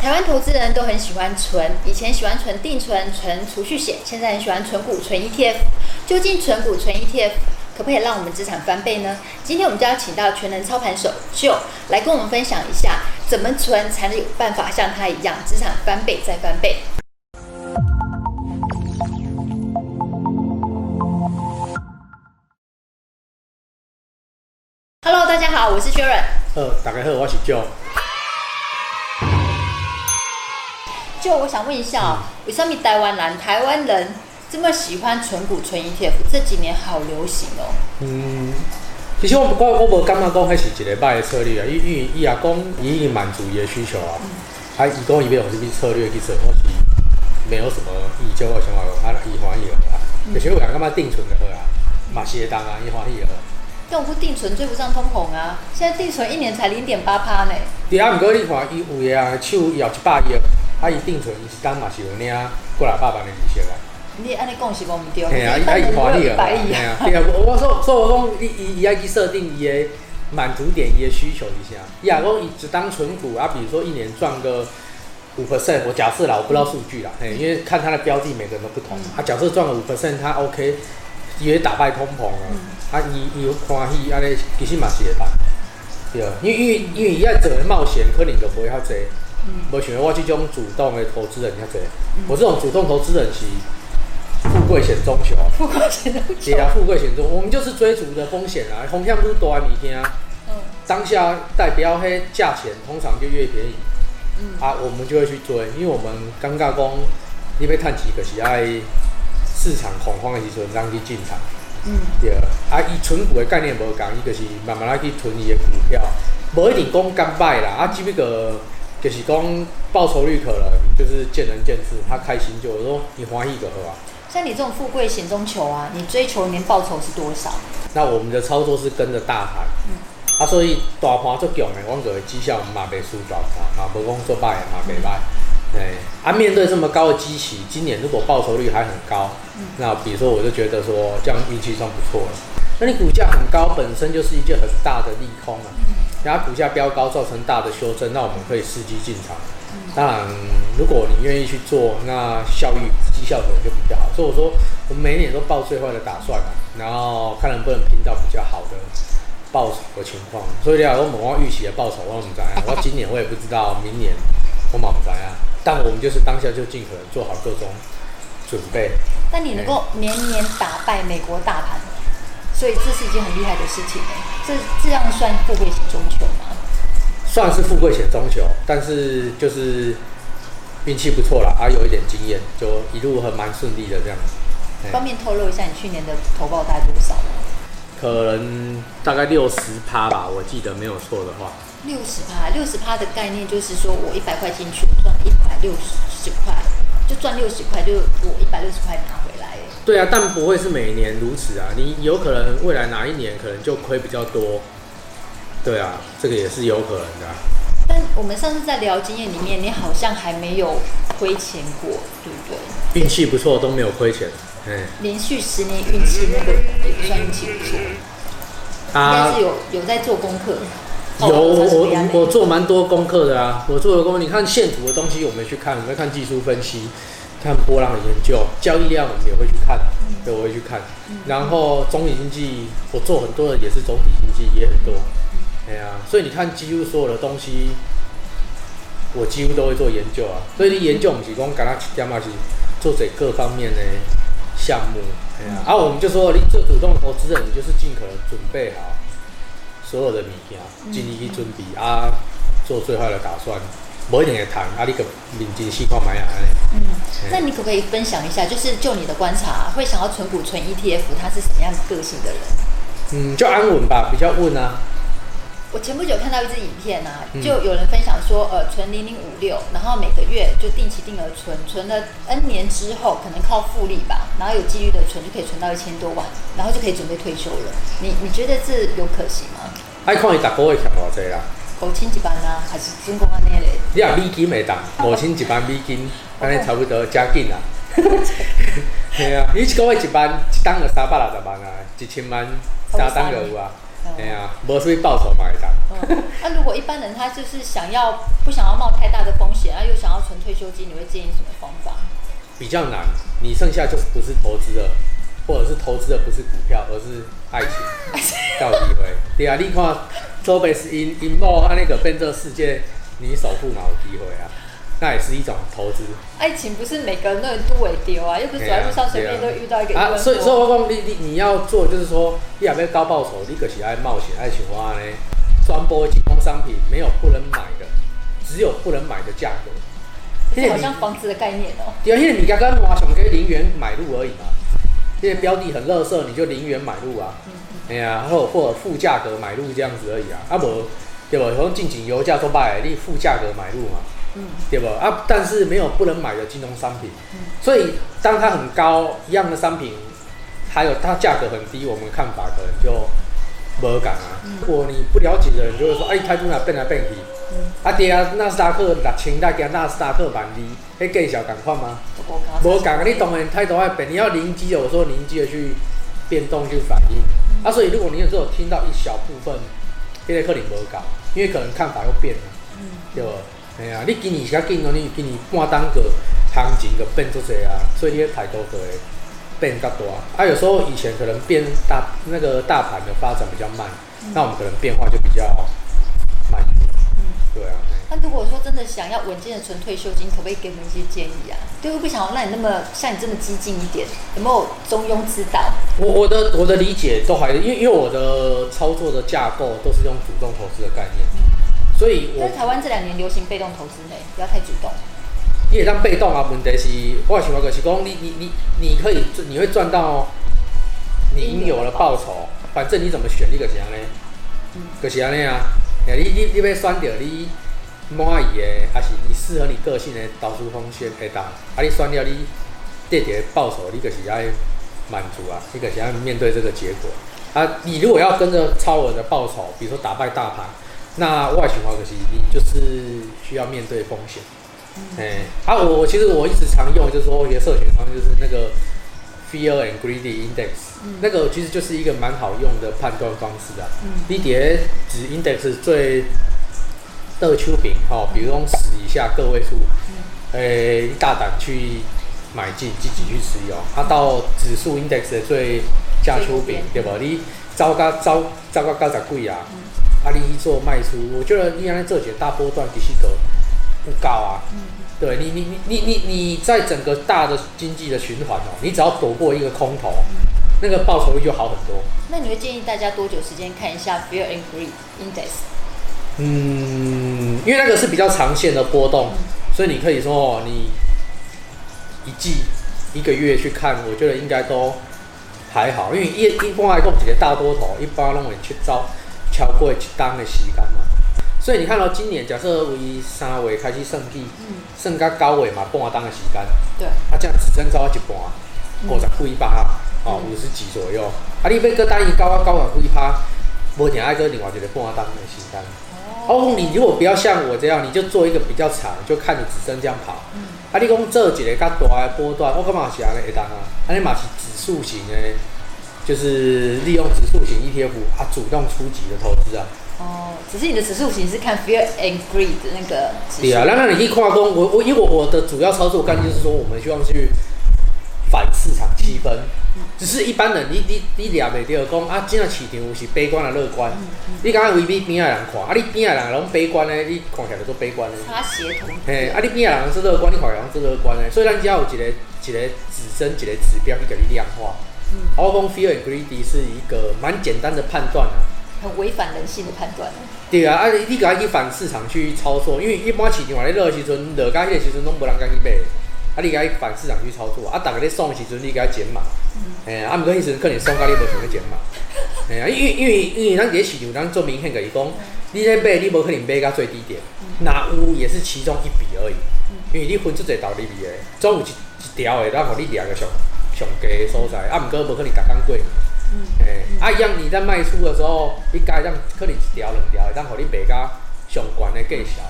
台湾投资人都很喜欢存，以前喜欢存定存、存储蓄险，现在很喜欢存股、存 ETF。究竟存股、存 ETF 可不可以让我们资产翻倍呢？今天我们就要请到全能操盘手 Joe 来跟我们分享一下，怎么存才能有办法像他一样资产翻倍再翻倍。Hello，大家好，我是 Sharon。呃，大家好，我是 Joe。就我想问一下，嗯、为什么台湾人台湾人这么喜欢存股存 ETF？这几年好流行哦。嗯，其实我我我无感觉讲迄是一个坏的策略啊，因为伊也讲伊已经满足伊的需求啊。他伊讲伊要用什么策略去做，我是没有什么意见或想法，他伊欢喜啊。有些人感觉定存的好啊，嘛是会当啊，伊欢喜啊。但我不定存追不上通膨啊，现在定存一年才零点八趴呢。对啊，不过你看伊有的啊，手有一百亿。啊！伊定存伊是当嘛是有领过来百万的利息啊！你安尼讲是无毋对，嘿啊！伊啊伊欢喜啊！嘿啊！对啊！我我说说我讲，伊伊伊爱去设定伊的满足点，伊的需求一下。伊啊讲伊只当存股啊，比如说一年赚个五 percent，我假设啦，我不知道数据啦，嘿，因为看他的标的每个人都不同。啊，假设赚了五 percent，他 OK，也打败通膨啊。啊，伊伊有欢喜，安尼其实嘛是会当，对啊，因为因为因为伊爱做冒险，可能就不会遐济。我选择我这种主动的投资人，你看这，我这种主动投资人是富贵险中求。富贵险中求。对啊，富贵险中，我们就是追逐的风险啊，风险愈大的物件，嗯，当下代表嘿价钱通常就越便宜，嗯。啊，我们就会去追，因为我们尴尬讲，你要探几个是爱市场恐慌的时阵，让去进场，嗯，对啊，以存股的概念无讲，伊就是慢慢来去囤伊的股票，无一定讲甘拜啦，啊，只不过。就是讲报酬率可能就是见仁见智，他开心就说你欢喜就好啊。像你这种富贵险中求啊，你追求年报酬是多少？那我们的操作是跟着大盘，嗯，啊，所以大盘做强的，我个绩效嘛袂输大盘，嘛无讲做歹的嘛袂歹。对，啊，面对这么高的基期，今年如果报酬率还很高，嗯，那比如说我就觉得说这样运气算不错了。那你股价很高，本身就是一件很大的利空啊。然后股价飙高，造成大的修正，那我们可以伺机进场。当然，如果你愿意去做，那效益绩效可能就比较好。所以我说，我们每年都报最坏的打算，然后看能不能拼到比较好的报酬的情况。所以，你要我们望预期的报酬，我怎么知道？我今年我也不知道，明年我嘛不知啊。但我们就是当下就尽可能做好各种准备。但你能够年年打败美国大盘？所以这是一件很厉害的事情，这这样算富贵险中求吗？算是富贵险中求，但是就是运气不错啦，啊，有一点经验，就一路还蛮顺利的这样子。方便透露一下你去年的投报大概多少吗？可能大概六十趴吧，我记得没有错的话。六十趴，六十趴的概念就是说我一百块进去，赚一百六十块，就赚六十块，就我一百六十块拿。对啊，但不会是每年如此啊！你有可能未来哪一年可能就亏比较多。对啊，这个也是有可能的啊。但我们上次在聊经验里面，你好像还没有亏钱过，对不对？运气不错，都没有亏钱。嗯，连续十年运气那个也不算运气不错。啊，应该是有有在做功课。有我我我做蛮多功课的啊！我做的功课，你看线图的东西我没去看，我没看技术分析。看波浪的研究，交易量我们也会去看，对，我会去看。然后总体经济，我做很多的也是总体经济，也很多。哎呀，所以你看几乎所有的东西，我几乎都会做研究啊。所以你研究我们提供，刚刚讲嘛是做这各方面的项目。哎呀，啊，我们就说你做主动投资人，你就是尽可能准备好所有的物件，尽力去准备啊，做最坏的打算。不一定会谈，啊，你个民间细矿买啊，嗯，那你可不可以分享一下，就是就你的观察，会想要存股存 ETF，他是什么样个性的人？嗯，就安稳吧，比较稳啊。我前不久看到一支影片啊，就有人分享说，呃，存零零五六，然后每个月就定期定额存，存了 N 年之后，可能靠复利吧，然后有纪律的存，就可以存到一千多万，然后就可以准备退休了。你你觉得这有可行吗？爱看伊逐个月欠偌济啦。五千一万啊，还是总共安尼嘞？你啊，美金会当五千一万美金，安尼差不多加紧啦。系啊，你一个月一万，一档就三百六十万啊，一千万三档就有啊。系啊，无啥物报酬嘛会那、啊、如果一般人他就是想要不想要冒太大的风险，啊，又想要存退休金，你会建议什么方法？比较难，你剩下就是不是投资了，或者是投资的不是股票，而是爱情，到底会？对啊，你看周北是因因某他那个变这世界，你首富嘛有机会啊。那也是一种投资。爱情不是每个人都能都会丢啊，又不是走在路上随便都遇到一个。啊，所以所以我讲你你你要做，就是说你要不要高报酬，你可是爱冒险，爱情话呢？传播金融商品没有不能买的，只有不能买的价格。这好像房子的概念哦。对啊，因为你刚刚话想给零元买入而已嘛，因为标的很垃圾，你就零元买入啊。哎呀，或或者负价格买入这样子而已啊。啊不，对吧？从近景油价说白，你负价格买入嘛。嗯，对吧？啊，但是没有不能买的金融商品，嗯，所以当它很高，一样的商品，还有它价格很低，我们看法可能就无感啊。嗯、如果你不了解的人，就会说，哎，台股哪变来变去？嗯，啊，对啊，纳斯达克六千，大加纳斯达克万二，迄计小赶快吗？无感啊，你当然态度爱变，你要灵机，有时候灵机的去变动去反应。嗯、啊，所以如果你有时候听到一小部分，这个可能无够，因为可能看法又变了，嗯，对吧？哎呀，你今年是较紧哦，你今年半当个行情就变做侪啊，所以你的态度会变较大。啊，有时候以前可能变大那个大盘的发展比较慢，那、嗯、我们可能变化就比较。那如果说真的想要稳健的存退休金，可不可以给我们一些建议啊？就会不想要让你那么像你这么激进一点，有没有中庸之道？我我的我的理解都还，因为因为我的操作的架构都是用主动投资的概念。嗯所以我，在台湾这两年流行被动投资呢，不要太主动。你也当被动啊，问题是，我想讲是讲，你你你你可以，你会赚到你应有的报酬，反正你怎么选，你就是安尼，嗯，就是安尼啊。你你你要选到你满意的，还是你适合你个性的投资风险会当，啊，你选了你得到的报酬，你就是要满足啊，你就是要面对这个结果啊。你如果要跟着超额的报酬，比如说打败大盘。那外循环可惜，你就是需要面对风险。哎、嗯，啊，我其实我一直常用，就是说一些社群上就是那个 Fear and Greedy Index，、嗯、那个其实就是一个蛮好用的判断方式啊。嗯。你叠指 index 最的秋饼哈，比如说十以下个位数，哎、嗯，大胆去买进，积极去持有。它、到指数 index 的最价秋饼，对吧？你糟糕糟糟糕高才贵啊。嗯阿里一做卖出，我觉得你安尼做些大波段其实都不高啊。嗯，对你，你，你，你，你，你在整个大的经济的循环哦，你只要躲过一个空头，嗯、那个报酬率就好很多。那你会建议大家多久时间看一下 Fear and Greed Index？嗯，因为那个是比较长线的波动，嗯、所以你可以说哦，你一季一个月去看，我觉得应该都还好。因为一一般来讲，几个大多头一般拢会去招。超过一档的时间嘛，所以你看到今年假设为三月开始算起，算到九月嘛，半档的时间，对，啊，这样只增超一半，五十几趴，哦，五十几左右。啊，你要搁等伊高啊高啊几趴，无定爱搁另外一个半档的时间。哦，你如果不要像我这样，你就做一个比较长，就看着指针这样跑。嗯啊，你讲做一个较大的波段，我干嘛是安尼会当啊，安尼嘛是指数型的。就是利用指数型 ETF 啊，主动出击的投资啊。哦，只是你的指数型是看 Fear and Greed 的那个。对啊，那那你可以跨工，我我因为我我的主要操作概念就是说，我们希望去反市场气氛。嗯、只是一般人，你你你俩袂对讲啊，今日市场是悲观啊乐观。嗯嗯、你刚刚未必边仔人看啊，你边仔人拢悲观呢，你看起来就悲观呢。差协同。嘿，啊，你边仔人是乐观，你看起来是乐观呢。所以咱只要有一个一个指针，一个指标去给你量化。嗯，我讲 Fear and Greed 是一个蛮简单的判断啊，很违反人性的判断。对啊，啊，你你敢去反市场去操作，因为一般市场话咧热时阵，热加迄个时阵拢无人敢去买，啊，你可以反市场去操作，啊，逐个咧送的时阵，你给他减码，哎、嗯，啊，毋过迄时阵可能送到你无想要减码，哎呀，因为因为因为咱伫市场咱做明显个伊讲，你咧买你无可能买到最低点，那有也是其中一笔而已，因为你分出这道理里面，总有一一条会当互你掠个上。上低的所在，啊，毋过无可能逐工过。嗯。哎、啊，一样你在卖出的时候，你加上可能一条两条，会当互你卖到上悬的价钱，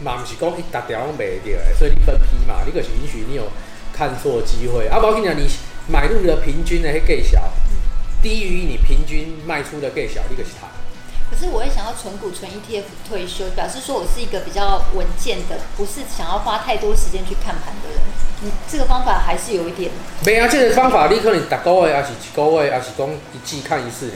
嘛毋、嗯、是讲一逐条拢卖着的，所以你分批嘛，你可是允许你有看错机会。啊，无要紧啊，你买入的平均的迄价钱，低于你平均卖出的价钱，你就是赚。可可是我也想要存股存 ETF 退休，表示说我是一个比较稳健的，不是想要花太多时间去看盘的人。你这个方法还是有一点。没啊，这个方法你可能逐个月，还是一个月，还是讲一季看一次呢。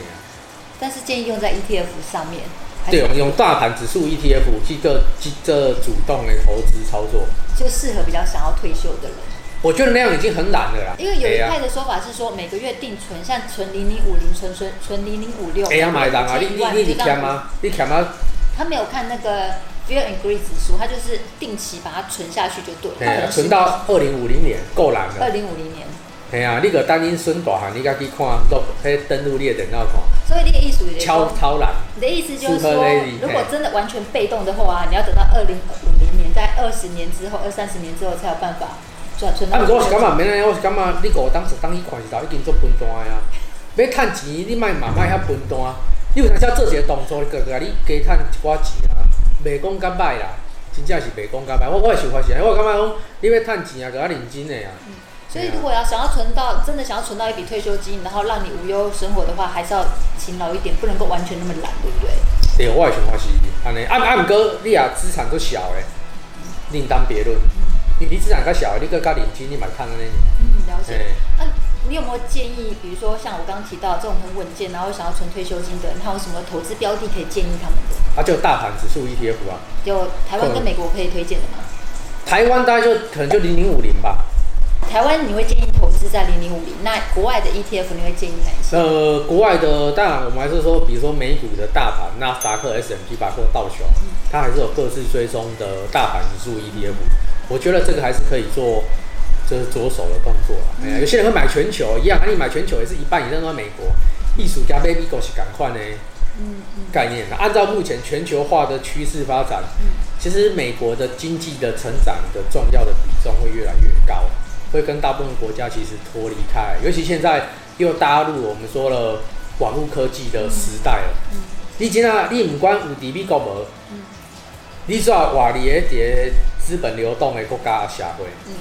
但是建议用在 ETF 上面。对，我们用大盘指数 ETF 去做去这主动的投资操作，就适合比较想要退休的人。我觉得那样已经很懒了啦。因为有一派的说法是说，每个月定存，像存零零五零，存存存零零五六。哎呀，买单啊！你你你欠吗？你欠吗？他没有看那个 Fear and Greed 指数，他就是定期把它存下去就对。对，存到二零五零年，够懒了。二零五零年。哎呀，你个单因孙大汉，你家去看，都可以登录你的电脑看。所以你的意思是超超懒。你的意思就是说，如果真的完全被动的话啊，你要等到二零五零年，在二十年之后、二三十年之后才有办法。啊！我是感觉免安尼，我是感觉你个当时当去看时头已经做分段啊。要趁钱，你莫慢慢遐分段。你有当时做一个动作，个个你加趁一寡钱啊，袂讲甲歹啦，真正是袂讲甲歹。我我的想法是，我感觉讲你要趁钱啊，个较认真的啊。嗯，所以如果要想要存到真的想要存到一笔退休金，然后让你无忧生活的话，还是要勤劳一点，不能够完全那么懒，对不对？对，我的想法是安尼。啊啊，毋过你啊资产都小诶，另当别论。你资产较小，你个较年轻，你买看的那。嗯，了解。那、欸啊、你有没有建议，比如说像我刚刚提到这种很稳健，然后想要存退休金的，他有什么投资标的可以建议他们的？啊，就大盘指数 ETF 啊。有台湾跟美国可以推荐的吗？台湾大概就可能就零零五零吧。台湾你会建议投资在零零五零，那国外的 ETF 你会建议哪一些？呃，国外的当然我们还是说，比如说美股的大盘，纳斯达克、S&P 500或道琼，嗯、它还是有各自追踪的大盘指数 ETF。我觉得这个还是可以做，就是着手的动作啦。哎有些人会买全球一样，那你买全球也是一半以上都在美国。艺术家 baby 狗是赶快呢，嗯嗯，概念。按照目前全球化的趋势发展，嗯、其实美国的经济的成长的重要的比重会越来越高，会跟大部分国家其实脱离开。尤其现在又踏入我们说了网络科技的时代了。嗯嗯、你今啊，你不管有地美国无，嗯、你说外地的这资本流动的国家社会，嗯，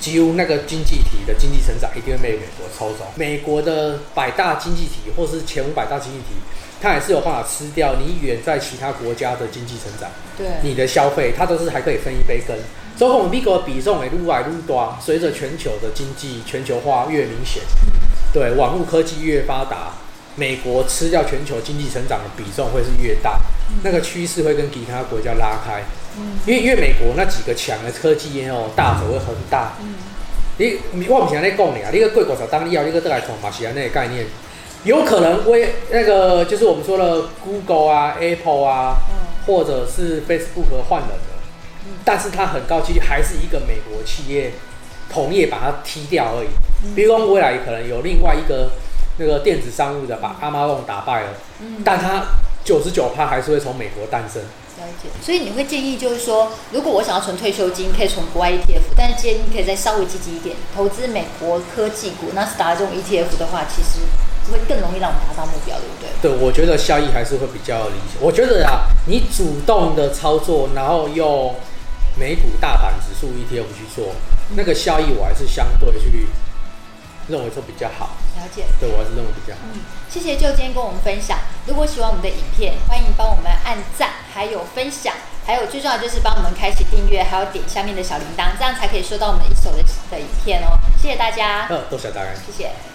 几乎那个经济体的经济成长一定会被美国抽走。美国的百大经济体或是前五百大经济体，它还是有办法吃掉你远在其他国家的经济成长。对，你的消费它都是还可以分一杯羹。所以，我们美国的比重会越来越大，随着全球的经济全球化越明显，对，网络科技越发达，美国吃掉全球经济成长的比重会是越大，那个趋势会跟其他国家拉开。嗯，因为因为美国那几个强的科技业哦，大手会很大。嗯，你我不是在讲你啊，你个贵国才当你要，你个都来从马西亚那个概念，有可能为那个就是我们说的 Google 啊、Apple 啊，嗯、或者是 Facebook 换人的，嗯、但是它很高几率还是一个美国企业同业把它踢掉而已。嗯、比如说未来可能有另外一个那个电子商务的把 Amazon 打败了，嗯、但它九十九趴还是会从美国诞生。了解，所以你会建议就是说，如果我想要存退休金，可以存国外 ETF，但是建议可以再稍微积极一点，投资美国科技股，那是达这种 ETF 的话，其实会更容易让我们达到目标，对不对？对，我觉得效益还是会比较理想。我觉得啊，你主动的操作，然后用美股大盘指数 ETF 去做，那个效益我还是相对去。认为说比较好，了解，对我还是认为比较好。嗯，谢谢就今天跟我们分享。如果喜欢我们的影片，欢迎帮我们按赞，还有分享，还有最重要就是帮我们开启订阅，还有点下面的小铃铛，这样才可以收到我们一手的的影片哦。谢谢大家。嗯，多谢大家，谢谢。